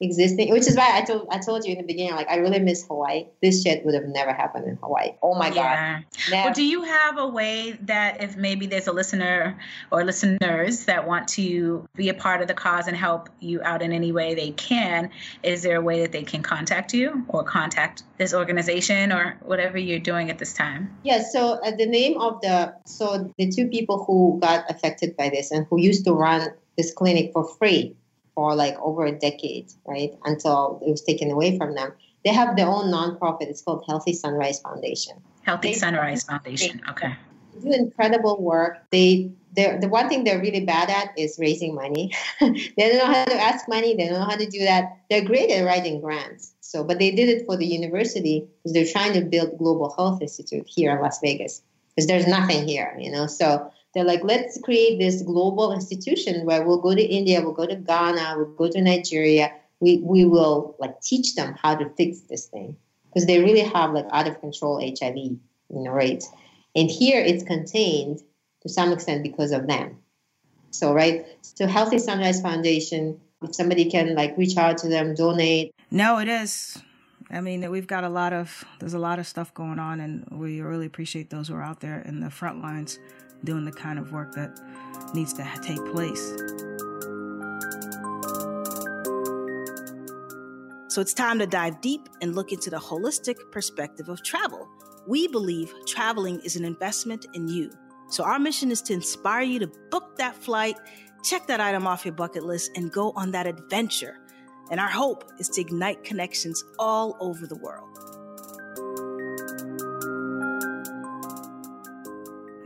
existing, which is why I told I told you in the beginning, like I really miss Hawaii. This shit would have never happened in Hawaii. Oh my yeah. god. Never. Well, do you have a way that if maybe there's a listener or listeners that want to be a part of the cause and help you out in any way they can, is there a way that they can contact you or contact this organization or whatever you're doing at this time? Yeah. So uh, the name of the so the two people who got affected by this and who used to run this clinic for free for like over a decade, right? Until it was taken away from them. They have their own nonprofit. It's called Healthy Sunrise Foundation. Healthy they, Sunrise Foundation. Okay. do incredible work. They the one thing they're really bad at is raising money. they don't know how to ask money. They don't know how to do that. They're great at writing grants. So, but they did it for the university because they're trying to build Global Health Institute here in Las Vegas because there's nothing here, you know. So they're like, let's create this global institution where we'll go to India, we'll go to Ghana, we'll go to Nigeria. We, we will like teach them how to fix this thing because they really have like out of control HIV, you know, rates. And here it's contained to some extent because of them. So, right. So, Healthy Sunrise Foundation, if somebody can like reach out to them, donate. No, it is. I mean, we've got a lot of, there's a lot of stuff going on, and we really appreciate those who are out there in the front lines doing the kind of work that needs to take place. So it's time to dive deep and look into the holistic perspective of travel. We believe traveling is an investment in you. So our mission is to inspire you to book that flight, check that item off your bucket list, and go on that adventure. And our hope is to ignite connections all over the world.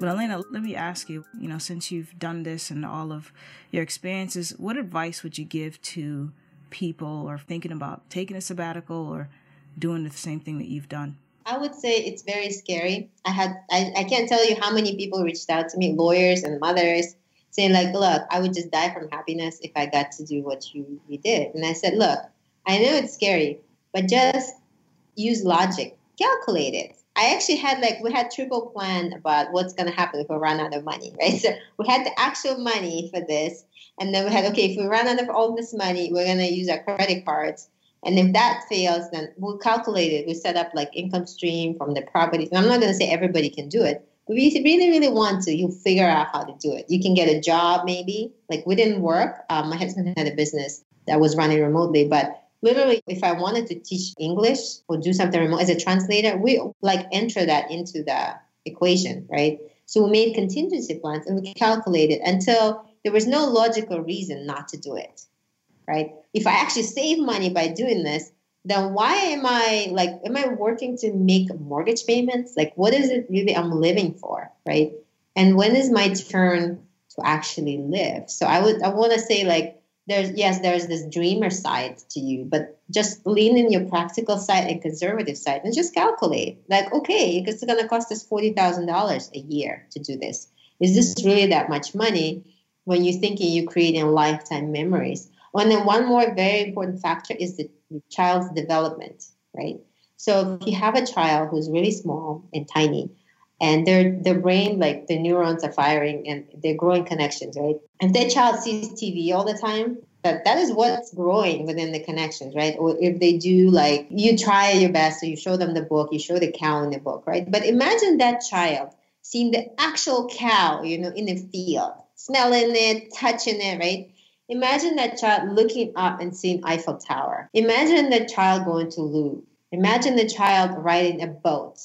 But Elena, let me ask you, you know, since you've done this and all of your experiences, what advice would you give to people or thinking about taking a sabbatical or doing the same thing that you've done? I would say it's very scary. I had I, I can't tell you how many people reached out to me, lawyers and mothers, saying like, look, I would just die from happiness if I got to do what you, you did. And I said, look, I know it's scary, but just use logic, calculate it I actually had like we had triple plan about what's gonna happen if we run out of money, right? So we had the actual money for this, and then we had okay, if we run out of all this money, we're gonna use our credit cards. And if that fails, then we calculated. We set up like income stream from the property. And I'm not to say everybody can do it, but if you really, really want to, you figure out how to do it. You can get a job maybe. Like we didn't work. Um, my husband had a business that was running remotely, but literally if i wanted to teach english or do something remote as a translator we like enter that into the equation right? So we made contingency plans and we calculated until there was no logical reason not to do it right? If i actually save money by doing this then why am i like am i working to make mortgage payments? Like what is it really i'm living for right? And when is my turn to actually live? So i would i want to say like there's yes there's this dreamer side to you but just lean in your practical side and conservative side and just calculate like okay it's going to cost us $40000 a year to do this is this really that much money when you're thinking you're creating lifetime memories? And then one more very important factor is the child's development right? So if you have a child who's really small and tiny and their their brain like the neurons are firing and they're growing connections right? If that child sees tv all the time. That that is what's growing within the connections right? Or if they do like you try your best so you show them the book you show the cow in the book right? But imagine that child seeing the actual cow you know in the field smelling it touching it right? Imagine that child looking up and seeing eiffel tower. Imagine the child going to louvre. Imagine the child riding a boat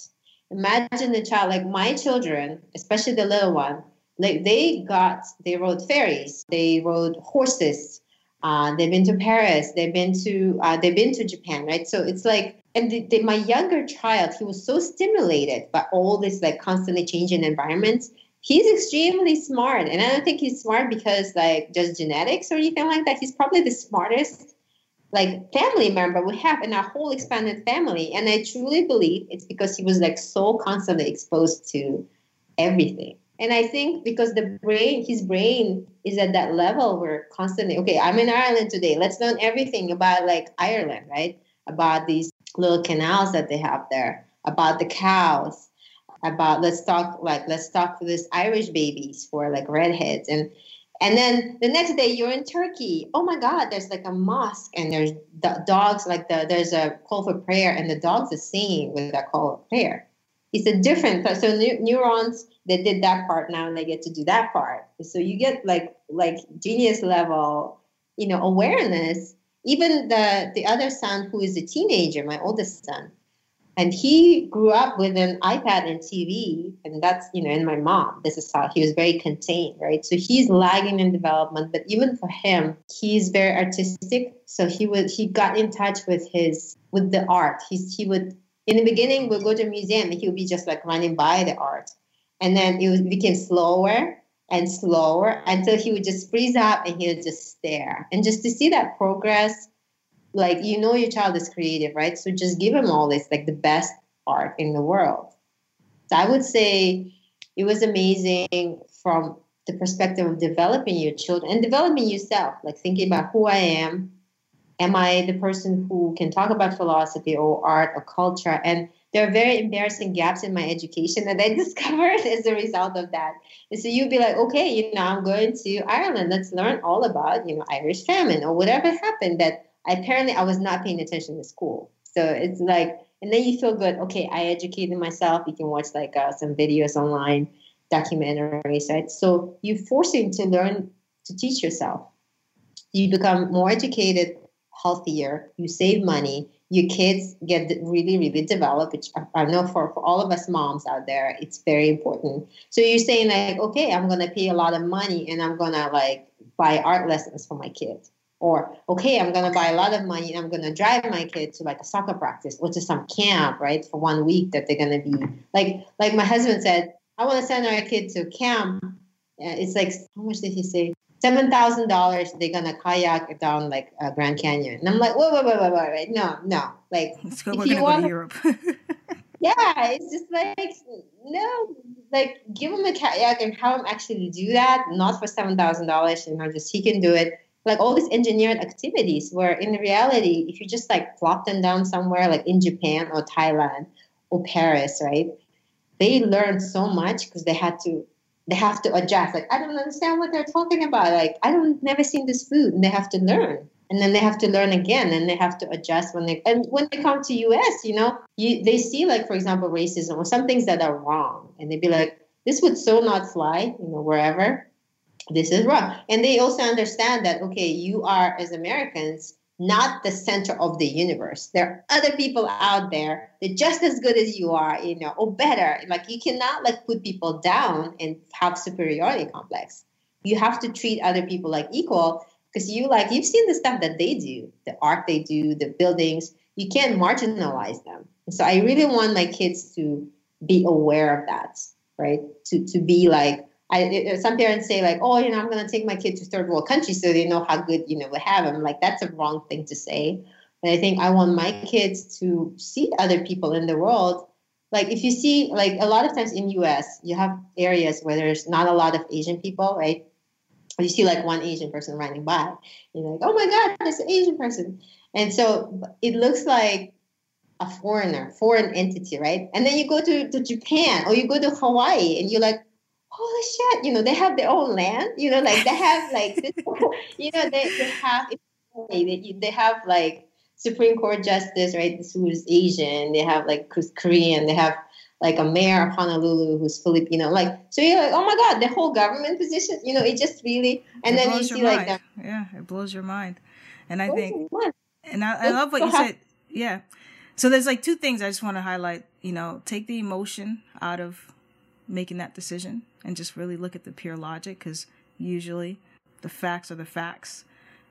imagine the child like my children especially the little one like they got they rode ferries they rode horses uh, they've been to paris they've been to uh, they've been to japan right? So it's like and the, the, my younger child he was so stimulated by all this like constantly changing environments. He's extremely smart and i don't think he's smart because like just genetics or anything like that. He's probably the smartest like family member we have in our whole expanded family. And i truly believe it's because he was like so constantly exposed to everything. And i think because the brain his brain is at that level where constantly okay i'm in ireland today. Let's learn everything about like ireland right? About these little canals that they have there about the cows about let's talk like let's talk for this irish babies for like redheads. And and then the next day you're in Turkey. Oh my God, there's like a mosque and there's the dogs, like the there's a call for prayer and the dogs are singing with that call of prayer. It's a different so neurons they did that part now and they get to do that part. So you get like like genius level, you know, awareness. Even the the other son who is a teenager, my oldest son, and he grew up with an ipad and tv and that's you know and my mom this is how he was very contained right? So he's lagging in development but even for him he's very artistic. So he would he got in touch with his with the art. He's he would in the beginning we'll go to a museum and he would be just like running by the art. And then it, became slower and slower until he would just freeze up and he would just stare. And just to see that progress like you know your child is creative right so just give him all this like the best art in the world so i would say it was amazing from the perspective of developing your children and developing yourself like thinking about who i am am i the person who can talk about philosophy or art or culture and there are very embarrassing gaps in my education that I discovered as a result of that. And so you'd be like, okay, you know, I'm going to Ireland. Let's learn all about, you know, Irish famine or whatever happened that apparently I was not paying attention to school. So it's like, and then you feel good. Okay, I educated myself. You can watch like uh, some videos online, documentaries, right? So you're forcing to learn to teach yourself. You become more educated, healthier. You save money. Your kids get really, really developed, which I know for, for all of us moms out there, it's very important. So you're saying like, okay, I'm gonna pay a lot of money and I'm gonna like buy art lessons for my kids or okay i'm going to buy a lot of money and i'm going to drive my kid to like a soccer practice or to some camp right for one week that they're going to be like like my husband said i want to send our kid to camp. It's like how much did he say? Seven thousand dollars they're gonna kayak down like uh, Grand Canyon, and I'm like, wait, wait, wait, wait, wait, wait, no, no, like so if you want to Europe. yeah, it's just like no, like give him a kayak and have him actually do that, not for seven thousand dollars, you know, just he can do it like all these engineered activities where in reality if you just like plop them down somewhere like in japan or thailand or paris right? They learn so much because they had to they have to adjust. Like, I don't understand what they're talking about. Like, I don't never seen this food, and they have to learn. And then they have to learn again, and they have to adjust when they and when they come to US, you know, you they see like for example racism or some things that are wrong, and they'd be like, this would so not fly, you know, wherever. This is wrong, and they also understand that okay, you are as Americans not the center of the universe. There are other people out there that just as good as you are, you know, or better. Like you cannot like put people down and have superiority complex. You have to treat other people like equal because you like you've seen the stuff that they do, the art they do, the buildings. You can't marginalize them. so I really want my kids to be aware of that, right? To to be like I, some parents say like, oh, you know, I'm going to take my kid to third world countries so they know how good, you know, we have them. Like that's a wrong thing to say. And I think I want my kids to see other people in the world. Like if you see, like a lot of times in U.S., you have areas where there's not a lot of Asian people, right? You see like one Asian person running by, you're like, oh my God, there's an Asian person. And so it looks like a foreigner, foreign entity, right? And then you go to, to Japan or you go to Hawaii and you're like, holy shit, you know, they have their own land, you know, like they have like this, you know, they, they have, they, they have like Supreme Court justice, right, who's Asian, they have like who's Korean, they have like a mayor of Honolulu who's Filipino, like, so you're like, oh my God, the whole government position, you know, it just really, and it then you see like, them, yeah, it blows your mind. And I think, and I, I love what you said. Yeah. So there's like two things I just want to highlight, you know, take the emotion out of making that decision and just really look at the pure logic because usually the facts are the facts.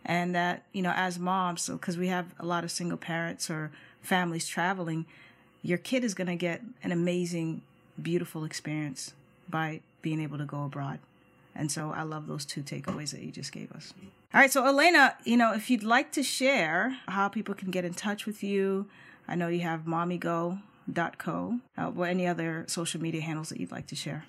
And that, you know, as moms, so because we have a lot of single parents or families traveling, your kid is going to get an amazing, beautiful experience by being able to go abroad. And so I love those two takeaways that you just gave us. All right, so Elena, you know, if you'd like to share how people can get in touch with you, I know you have mommygo.co, uh, or any other social media handles that you'd like to share.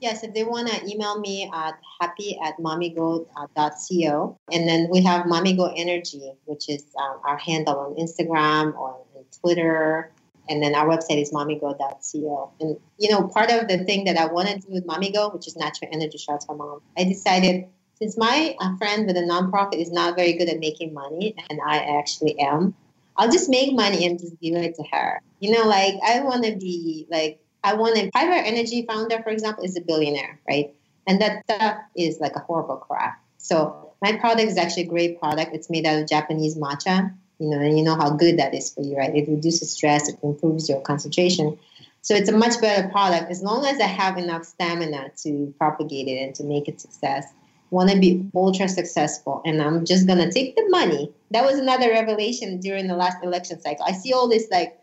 Yes, if they want to email me at happy at mommygo.co. And then we have Mommygo Energy, which is um, our handle on Instagram or on Twitter. And then our website is mommygo.co. And, you know, part of the thing that I want to do with Mommygo, which is natural energy shots for mom, I decided since my friend with a nonprofit is not very good at making money, and I actually am, I'll just make money and just give it to her. You know, like I want to be like I want a 5-hour Energy founder, for example, is a billionaire, right? And that stuff is like a horrible crap. So my product is actually a great product. It's made out of Japanese matcha, you know, and you know how good that is for you, right? It reduces stress, it improves your concentration. So it's a much better product as long as I have enough stamina to propagate it and to make it success. Want to be ultra successful, and I'm just gonna take the money. That was another revelation during the last election cycle. I see all this like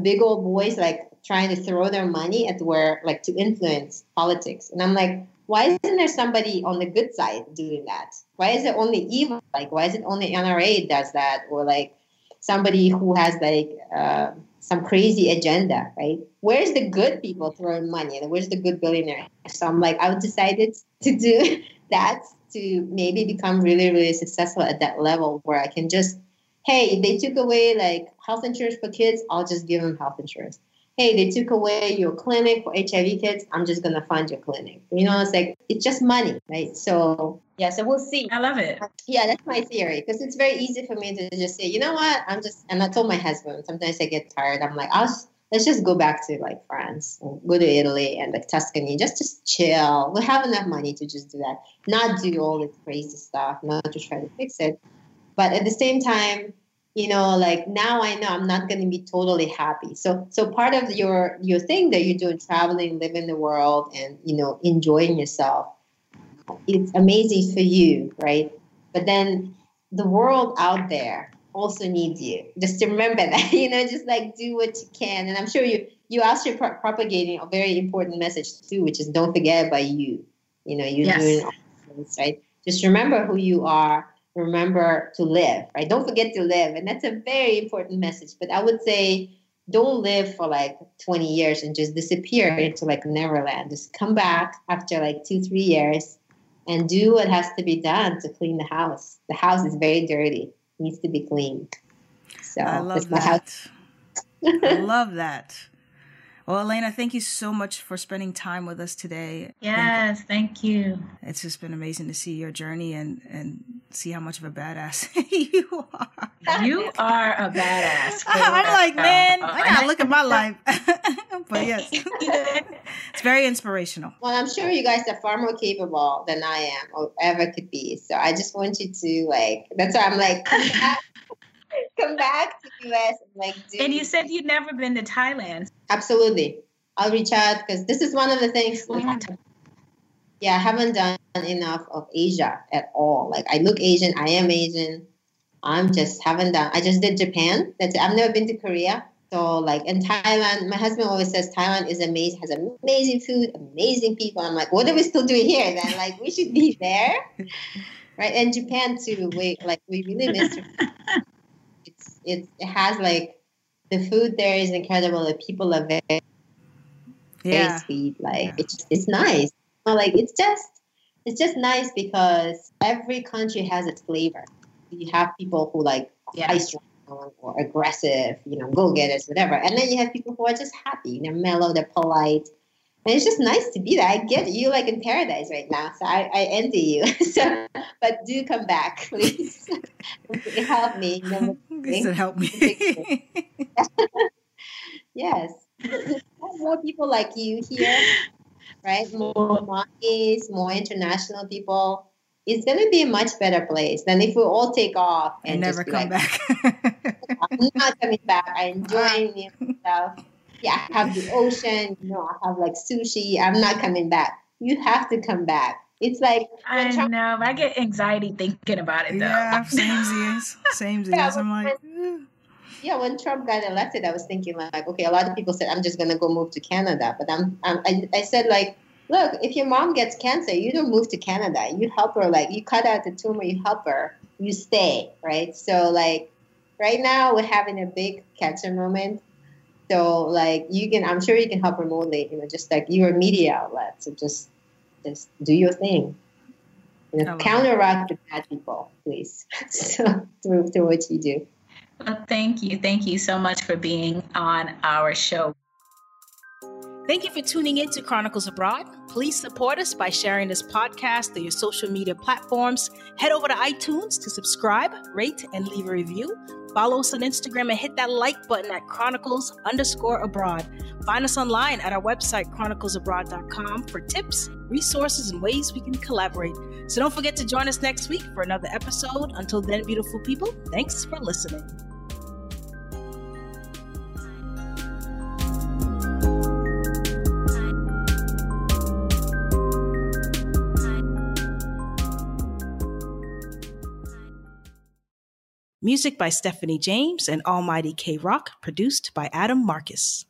big old boys like trying to throw their money at where like to influence politics. And I'm like, why isn't there somebody on the good side doing that? Why is it only evil? Like, why is it only NRA does that, or like somebody who has like uh, some crazy agenda, right? Where's the good people throwing money, where's the good billionaire? So I'm like, I've decided to do that to maybe become really, really successful at that level where I can just, hey, if they took away like health insurance for kids, I'll just give them health insurance hey, they took away your clinic for HIV kids. I'm just going to fund your clinic. You know, it's like, it's just money, right? So, yeah, so we'll see. I love it. Yeah, that's my theory because it's very easy for me to just say, you know what, I'm just, and I told my husband, sometimes I get tired. I'm like, I'll, let's just go back to like France, go to Italy and like Tuscany, just just chill. We have enough money to just do that, not do all this crazy stuff, not to try to fix it. But at the same time, you know like now i know i'm not going to be totally happy so so part of your your thing that you're doing traveling living the world and you know enjoying yourself it's amazing for you right but then the world out there also needs you just to remember that you know just like do what you can and i'm sure you you also pro- propagating a very important message too which is don't forget about you you know you're yes. doing all this right just remember who you are remember to live, right? Don't forget to live. And that's a very important message. But I would say don't live for like 20 years and just disappear into like Neverland. Just come back after like two, three years and do what has to be done to clean the house. The house is very dirty, needs to be cleaned. So I love that. I love that. Well, Elena, thank you so much for spending time with us today. Yes, thank you. It's just been amazing to see your journey and and see how much of a badass you are. You are a badass. I'm like, man, I uh, gotta look at my life. but yes, it's very inspirational. Well, I'm sure you guys are far more capable than I am or ever could be. So I just want you to like. That's why I'm like, come back, to US and like. Do And you said you'd never been to Thailand. Absolutely. I'll reach out because this is one of the things. Yeah, I haven't done enough of Asia at all. Like I look Asian, I am Asian. I'm just haven't done. I just did Japan. That's it. I've never been to Korea. So like in Thailand, my husband always says Thailand is amazing, has amazing food, amazing people. I'm like, what are we still doing here then? Like we should be there, right? And Japan too. We like we really miss. Japan. It's it's it has like the food there is incredible. The people are very very Yeah. sweet. Like Yeah. it's it's nice. Well, like it's just it's just nice because every country has its flavor. You have people who like Yeah. high strung or aggressive, you know, go getters, whatever, and then you have people who are just happy. They're mellow, they're polite, and it's just nice to be there. I get you like in paradise right now, so I, I envy you. so, but do come back, please. Help me. Know, "Help me." Yes. More people like you here, right? More monkeys, more international people. It's going to be a much better place than if we all take off and and, never come like, back. I'm not coming back. I enjoy ah. new stuff. Yeah, I have the ocean. You know, I have like sushi. I'm not coming back. You have to come back. It's like I when Trump- know. I get anxiety thinking about it though. yeah, same years, same Yeah. I'm but like, Yeah, when Trump got elected, I was thinking like, okay, a lot of people said I'm just gonna go move to Canada, but I'm, I'm I, I said like, look, if your mom gets cancer, you don't move to Canada. You help her, like you cut out the tumor, you help her, you stay, right? So like, right now we're having a big cancer moment. So like, you can, I'm sure you can help remotely. You know, just like you're media outlets, so just just do your thing. You know, love counteract the bad people, please. so through through what you do. Well, thank you. Thank you so much for being on our show. Thank you for tuning in to Chronicles Abroad. Please support us by sharing this podcast through your social media platforms. Head over to iTunes to subscribe, rate, and leave a review. Follow us on Instagram and hit that like button at Chronicles underscore abroad. Find us online at our website, chroniclesabroad.com, for tips, resources, and ways we can collaborate. So don't forget to join us next week for another episode. Until then, beautiful people, thanks for listening. Music by Stephanie James and Almighty K Rock, produced by Adam Marcus.